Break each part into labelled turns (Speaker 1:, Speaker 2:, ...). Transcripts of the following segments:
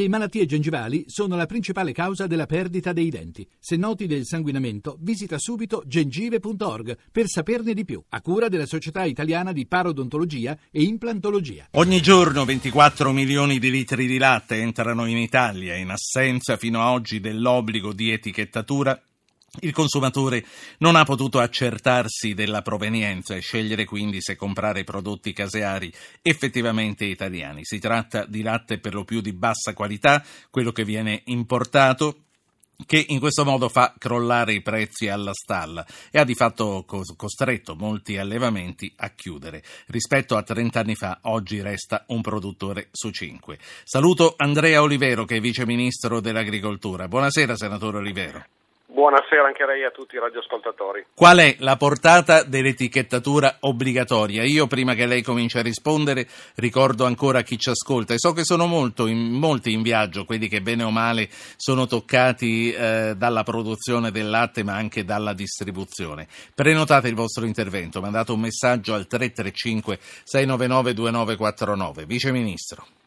Speaker 1: Le malattie gengivali sono la principale causa della perdita dei denti. Se noti del sanguinamento, visita subito gengive.org per saperne di più, a cura della Società Italiana di Parodontologia e Implantologia.
Speaker 2: Ogni giorno 24 milioni di litri di latte entrano in Italia in assenza fino ad oggi dell'obbligo di etichettatura il consumatore non ha potuto accertarsi della provenienza e scegliere quindi se comprare prodotti caseari effettivamente italiani. Si tratta di latte per lo più di bassa qualità, quello che viene importato che in questo modo fa crollare i prezzi alla stalla e ha di fatto costretto molti allevamenti a chiudere. Rispetto a 30 anni fa, oggi resta un produttore su cinque. Saluto Andrea Olivero, che è vice ministro dell'agricoltura. Buonasera, senatore Olivero.
Speaker 3: Buonasera anche a lei a tutti i radioascoltatori.
Speaker 2: Qual è la portata dell'etichettatura obbligatoria? Io prima che lei cominci a rispondere ricordo ancora a chi ci ascolta e so che sono in, molti in viaggio, quelli che bene o male sono toccati eh, dalla produzione del latte ma anche dalla distribuzione. Prenotate il vostro intervento, mandate un messaggio al 335 699 2949. Vice Ministro.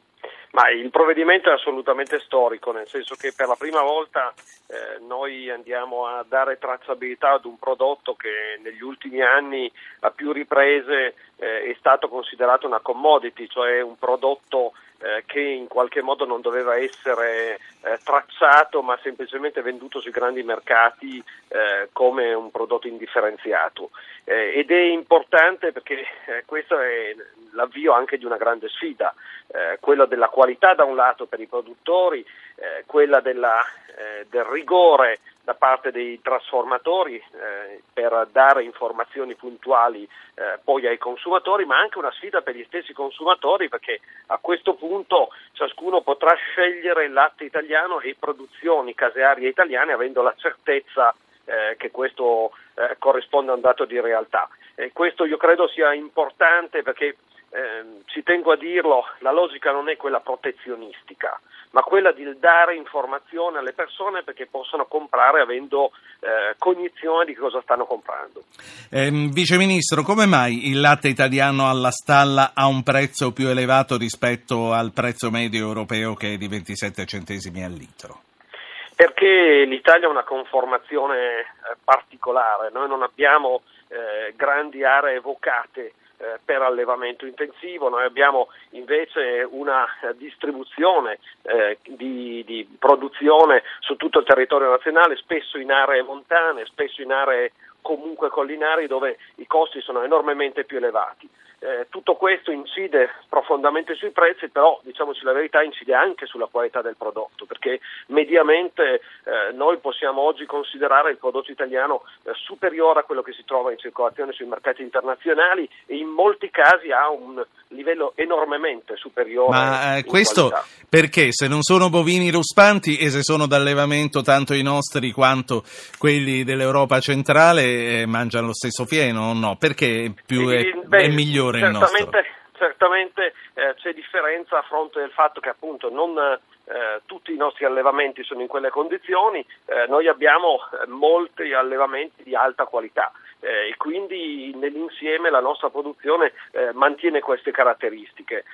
Speaker 3: Ma il provvedimento è assolutamente storico, nel senso che per la prima volta eh, noi andiamo a dare tracciabilità ad un prodotto che negli ultimi anni a più riprese eh, è stato considerato una commodity, cioè un prodotto eh, che in qualche modo non doveva essere eh, tracciato ma semplicemente venduto sui grandi mercati eh, come un prodotto indifferenziato. Eh, ed è importante perché eh, questo è l'avvio anche di una grande sfida, quella della qualità da un lato per i produttori, quella della, del rigore da parte dei trasformatori eh, per dare informazioni puntuali eh, poi ai consumatori, ma anche una sfida per gli stessi consumatori perché a questo punto ciascuno potrà scegliere il latte italiano e produzioni casearie italiane avendo la certezza eh, che questo eh, corrisponde a un dato di realtà. questo io credo sia importante perché eh, ci tengo a dirlo, la logica non è quella protezionistica, ma quella di dare informazione alle persone perché possano comprare avendo eh, cognizione di cosa stanno comprando.
Speaker 2: Eh, Vice Ministro, come mai il latte italiano alla stalla ha un prezzo più elevato rispetto al prezzo medio europeo che è di 27 centesimi al litro?
Speaker 3: Perché l'Italia ha una conformazione eh, particolare, noi non abbiamo eh, grandi aree evocate eh, per allevamento intensivo, noi abbiamo invece una distribuzione eh, di, di, produzione su tutto il territorio nazionale, spesso in aree montane, spesso in aree comunque collinari dove i costi sono enormemente più elevati. Eh, tutto questo incide profondamente sui prezzi, però diciamoci la verità incide anche sulla qualità del prodotto, perché mediamente eh, noi possiamo oggi considerare il prodotto italiano eh, superiore a quello che si trova in circolazione sui mercati internazionali e in molti casi ha un livello enormemente superiore.
Speaker 2: Ma eh, questo
Speaker 3: qualità.
Speaker 2: perché se non sono bovini ruspanti e se sono d'allevamento tanto i nostri quanto quelli dell'Europa centrale eh, mangiano lo stesso fieno o no? Perché più è, Beh, è migliore?
Speaker 3: Certamente, certamente eh, c'è differenza a fronte del fatto che appunto non eh, tutti i nostri allevamenti sono in quelle condizioni, eh, noi abbiamo eh, molti allevamenti di alta qualità eh, e quindi nell'insieme la nostra produzione eh, mantiene queste caratteristiche.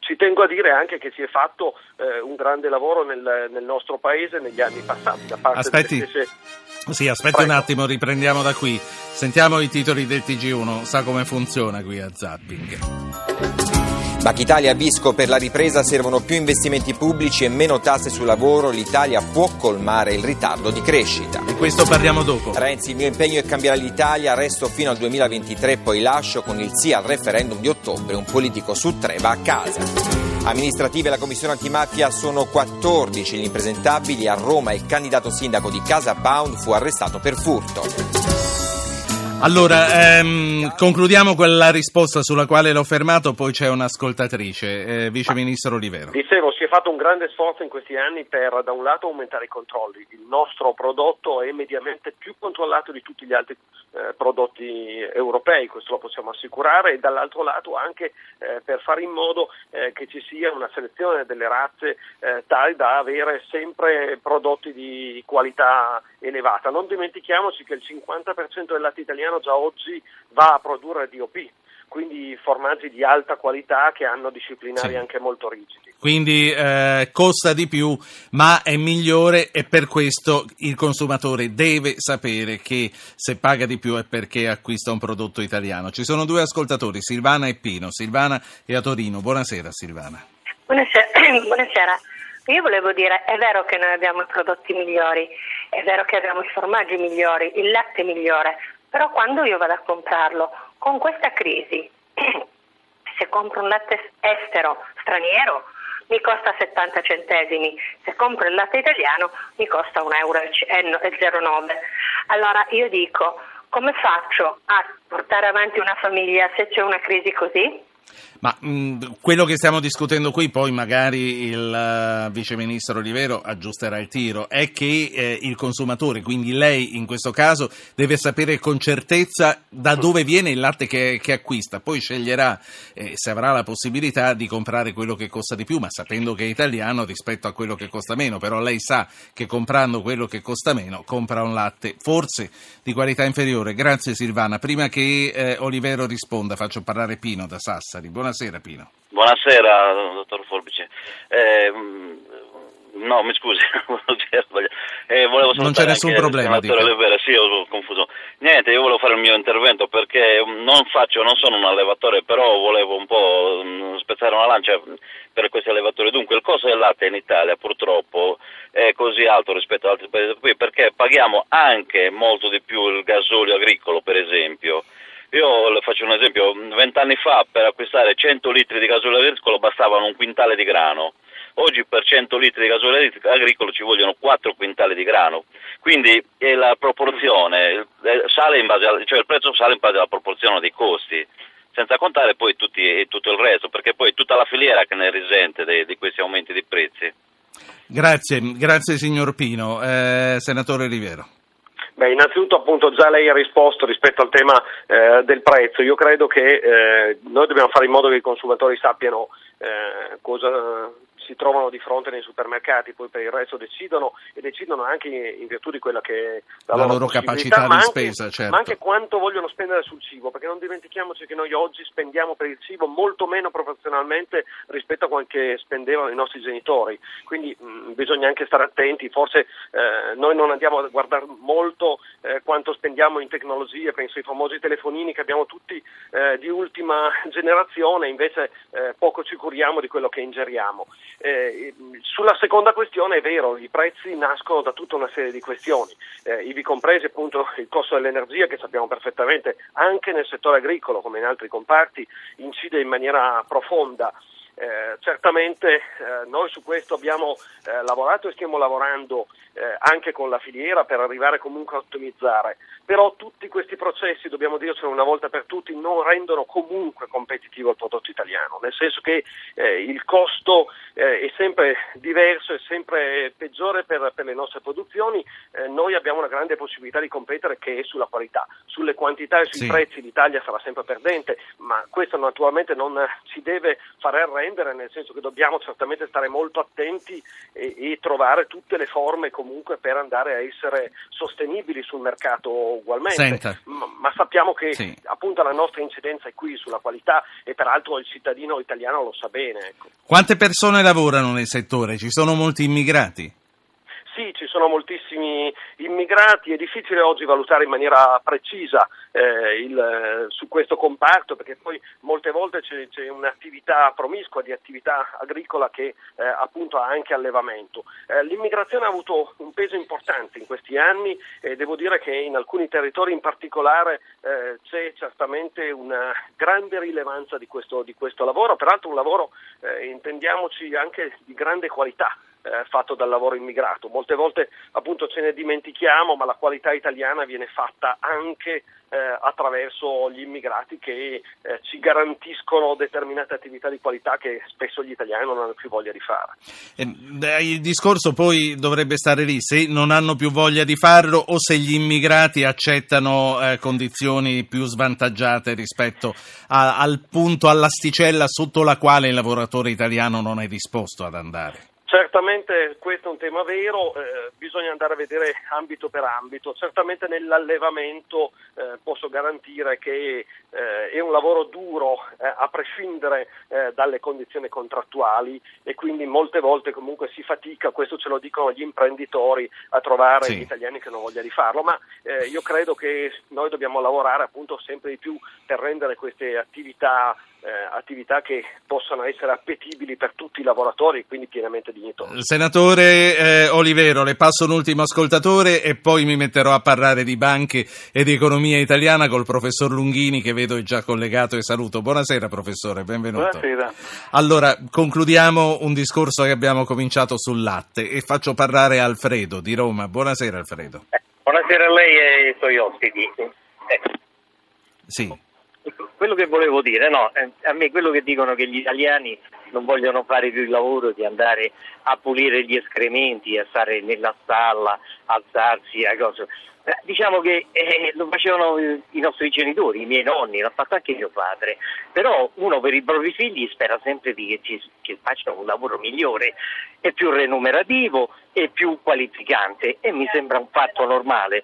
Speaker 3: ci tengo a dire anche che si è fatto un grande lavoro nel, nel, nostro paese negli anni passati da parte
Speaker 2: Aspetti.
Speaker 3: delle stesse
Speaker 2: sì, aspetti Prego. un attimo, riprendiamo da qui. Sentiamo i titoli del TG1, sa come funziona qui a Zapping.
Speaker 4: Banca Italia e Visco per la ripresa servono più investimenti pubblici e meno tasse sul lavoro. L'Italia può colmare il ritardo di crescita.
Speaker 2: Di questo parliamo dopo.
Speaker 4: Renzi, il mio impegno è cambiare l'Italia, resto fino al 2023, poi lascio con il sì al referendum di ottobre. Un politico su tre va a casa. Amministrative la Commissione antimafia sono 14 gli impresentabili. A Roma il candidato sindaco di Casa Pound fu arrestato per furto.
Speaker 2: Allora, ehm, concludiamo quella risposta sulla quale l'ho fermato, poi c'è un'ascoltatrice, eh, Vice Ministro Olivero.
Speaker 3: Dicevo, si è fatto un grande sforzo in questi anni per, da un lato, aumentare i controlli. Il nostro prodotto è mediamente più controllato di tutti gli altri eh, prodotti europei, questo lo possiamo assicurare, e dall'altro lato anche eh, per fare in modo eh, che ci sia una selezione delle razze eh, tale da avere sempre prodotti di qualità elevata. Non dimentichiamoci che il 50% del latte italiano già oggi va a produrre DOP quindi formaggi di alta qualità che hanno disciplinari
Speaker 2: Sì.
Speaker 3: anche molto rigidi.
Speaker 2: Quindi eh, costa di più, ma è migliore e per questo il consumatore deve sapere che se paga di più è perché acquista un prodotto italiano. Ci sono due ascoltatori, Silvana e Pino. Silvana è a Torino. Buonasera Silvana.
Speaker 5: Buonasera. Buonasera. Io volevo dire, è vero che noi abbiamo i prodotti migliori, è vero che abbiamo i formaggi migliori, il latte migliore, però quando io vado a comprarlo con questa crisi, se compro un latte estero, straniero, mi costa 70 centesimi, se compro il latte italiano mi costa 1,09 euro. Allora io dico, come faccio a portare avanti una famiglia se c'è una crisi così?
Speaker 2: Ma mh, quello che stiamo discutendo qui, poi magari il uh, viceministro Olivero aggiusterà il tiro, è che eh, il consumatore, quindi lei in questo caso, deve sapere con certezza da dove viene il latte che, che acquista, poi sceglierà eh, se avrà la possibilità di comprare quello che costa di più, ma sapendo che è italiano rispetto a quello che costa meno, però lei sa che comprando quello che costa meno compra un latte forse di qualità inferiore. Grazie Silvana. Prima che eh, Olivero risponda, faccio parlare Pino da Sassari. Buonasera Pino.
Speaker 6: Buonasera, dottor Forbice. Eh, no, mi scusi, eh, volevo
Speaker 2: non c'è nessun problema.
Speaker 6: Levera, sì, ho confuso. Niente, io volevo fare il mio intervento perché non faccio, non sono un allevatore, però volevo un po' mh, spezzare una lancia per questi allevatori. Dunque, il costo del latte in Italia purtroppo è così alto rispetto ad altri paesi qui perché paghiamo anche molto di più il gasolio agricolo, per esempio. Io le faccio un esempio, vent'anni fa per acquistare 100 litri di gasolio agricolo bastavano un quintale di grano, oggi per 100 litri di gasolio agricolo ci vogliono 4 quintali di grano, quindi la proporzione, sale in base a, cioè il prezzo sale in base alla proporzione dei costi, senza contare poi tutti, tutto il resto, perché poi è tutta la filiera che ne risente di, di questi aumenti di prezzi.
Speaker 2: Grazie, grazie signor Pino. Eh, senatore Rivero.
Speaker 3: Beh, innanzitutto appunto già lei ha risposto rispetto al tema eh, del prezzo, io credo che eh, noi dobbiamo fare in modo che i consumatori sappiano eh, cosa si trovano di fronte nei supermercati, poi per il resto decidono e decidono anche in virtù di quella che è la,
Speaker 2: la
Speaker 3: loro,
Speaker 2: loro capacità di
Speaker 3: anche,
Speaker 2: spesa, certo.
Speaker 3: ma anche quanto vogliono spendere sul cibo, perché non dimentichiamoci che noi oggi spendiamo per il cibo molto meno proporzionalmente rispetto a quel che spendevano i nostri genitori, quindi mh, bisogna anche stare attenti, forse eh, noi non andiamo a guardare molto eh, quanto spendiamo in tecnologie, penso ai famosi telefonini che abbiamo tutti eh, di ultima generazione, invece eh, poco ci curiamo di quello che ingeriamo. Eh, sulla seconda questione è vero, i prezzi nascono da tutta una serie di questioni, eh, ivi compresi appunto il costo dell'energia che sappiamo perfettamente anche nel settore agricolo come in altri comparti incide in maniera profonda. Eh, certamente eh, noi su questo abbiamo eh, lavorato e stiamo lavorando eh, anche con la filiera per arrivare comunque a ottimizzare, però tutti questi processi, dobbiamo dircelo una volta per tutti, non rendono comunque competitivo il prodotto italiano, nel senso che eh, il costo eh, è sempre diverso, è sempre peggiore per, per le nostre produzioni, noi abbiamo una grande possibilità di competere che è sulla qualità, sulle quantità e sui
Speaker 2: Sì.
Speaker 3: prezzi l'Italia sarà sempre perdente, ma questo naturalmente non ci deve fare arrendere, nel senso che dobbiamo certamente stare molto attenti e, e trovare tutte le forme comunque per andare a essere sostenibili sul mercato ugualmente. Ma, ma sappiamo che
Speaker 2: Sì.
Speaker 3: appunto la nostra incidenza è qui sulla qualità e peraltro il cittadino italiano lo sa bene. Ecco.
Speaker 2: Quante persone lavorano nel settore? Ci sono molti immigrati?
Speaker 3: Sì, ci sono moltissimi immigrati, è difficile oggi valutare in maniera precisa eh, il, eh, su questo comparto perché poi molte volte c'è, c'è un'attività promiscua di attività agricola che eh, appunto ha anche allevamento. Eh, l'immigrazione ha avuto un peso importante in questi anni e devo dire che in alcuni territori in particolare eh, c'è certamente una grande rilevanza di questo, di questo lavoro, peraltro un lavoro, eh, intendiamoci, anche di grande qualità eh, fatto dal lavoro immigrato. Molte volte appunto ce ne dimentichiamo, ma la qualità italiana viene fatta anche eh, attraverso gli immigrati che eh, ci garantiscono determinate attività di qualità che spesso gli italiani non hanno più voglia di fare.
Speaker 2: Eh, Il discorso poi dovrebbe stare lì, se non hanno più voglia di farlo o se gli immigrati accettano eh, condizioni più svantaggiate rispetto a- al punto, all'asticella sotto la quale il lavoratore italiano non è disposto ad andare.
Speaker 3: Certamente questo è un tema vero, eh, bisogna andare a vedere ambito per ambito. Certamente nell'allevamento eh, posso garantire che eh, è un lavoro duro eh, a prescindere eh, dalle condizioni contrattuali e quindi molte volte comunque si fatica, questo ce lo dicono gli imprenditori, a trovare sì. gli italiani che non voglia di farlo, ma eh, io credo che noi dobbiamo lavorare appunto sempre di più per rendere queste attività eh, attività che possano essere appetibili per tutti i lavoratori e quindi pienamente dignitose.
Speaker 2: Senatore eh, Olivero, le passo un ultimo ascoltatore e poi mi metterò a parlare di banche e di economia italiana col professor Lunghini che vedo è già collegato e saluto. Buonasera professore, benvenuto.
Speaker 7: Buonasera.
Speaker 2: Allora, concludiamo un discorso che abbiamo cominciato sul latte e faccio parlare Alfredo di Roma. Buonasera Alfredo.
Speaker 7: Eh, buonasera a lei e ai suoi ospiti. Eh.
Speaker 2: Sì
Speaker 7: quello che volevo dire, no, eh, a me quello che dicono che gli italiani non vogliono fare più il lavoro di andare a pulire gli escrementi, a stare nella stalla, alzarsi, a cosa. Eh, diciamo che eh, lo facevano i nostri genitori, i miei nonni, l'ha fatto anche mio padre, però uno per i propri figli spera sempre che ci, ci facciano un lavoro migliore e più remunerativo e più qualificante. E mi sembra un fatto normale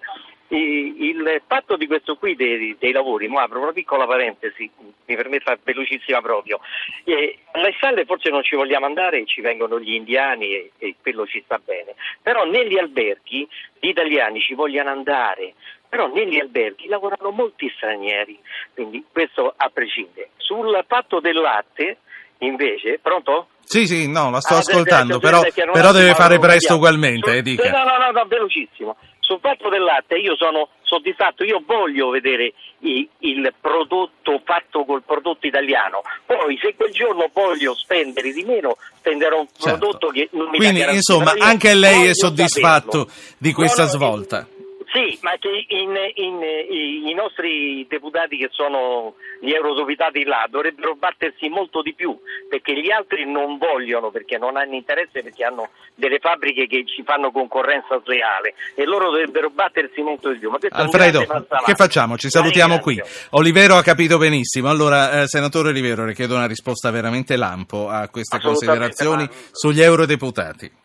Speaker 7: il fatto di questo qui dei, dei lavori, ma apro una piccola parentesi, mi permetta velocissima proprio, eh, alle stalle forse non ci vogliamo andare, ci vengono gli indiani e, e quello ci sta bene, però negli alberghi gli italiani ci vogliono andare, però negli alberghi lavorano molti stranieri, quindi questo a prescindere. Sul fatto del latte, invece, pronto?
Speaker 2: Sì, sì, no, la sto ah, ascoltando, però, però deve fare presto ugualmente, eh, dica.
Speaker 7: No, no, no, no, velocissimo sul fatto del latte io sono soddisfatto, io voglio vedere i, il prodotto fatto col prodotto italiano, poi se quel giorno voglio spendere di meno spenderò un certo. prodotto che non mi
Speaker 2: Quindi insomma anche lei è soddisfatto saperlo. di questa no, no, svolta.
Speaker 7: Sì, ma che in, in, in, i nostri deputati che sono gli eurodeputati là dovrebbero battersi molto di più perché gli altri non vogliono perché non hanno interesse perché hanno delle fabbriche che ci fanno concorrenza sleale e loro dovrebbero battersi molto di più.
Speaker 2: Alfredo, che facciamo? Ci salutiamo qui. Olivero ha capito benissimo. Allora, eh, senatore Olivero, le chiedo una risposta veramente lampo a queste considerazioni sugli eurodeputati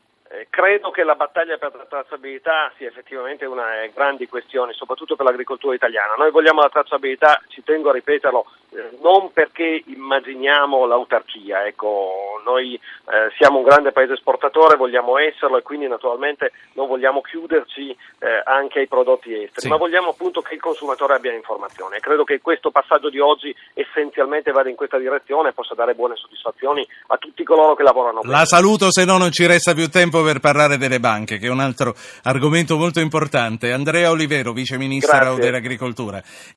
Speaker 3: credo che la battaglia per la tracciabilità sia effettivamente una delle grandi questioni, soprattutto per l'agricoltura italiana. Noi vogliamo la tracciabilità, ci tengo a ripeterlo, eh, non perché immaginiamo l'autarchia, ecco, noi eh, siamo un grande paese esportatore, vogliamo esserlo e quindi naturalmente non vogliamo chiuderci eh, anche ai prodotti esteri, sì. ma vogliamo appunto che il consumatore abbia informazione. Credo che questo passaggio di oggi essenzialmente vada in questa direzione e possa dare buone soddisfazioni a tutti coloro che lavorano.
Speaker 2: La saluto se no non ci resta più tempo per parlare delle banche, che è un altro argomento molto importante. Andrea Olivero, Vice Ministro dell'Agricoltura.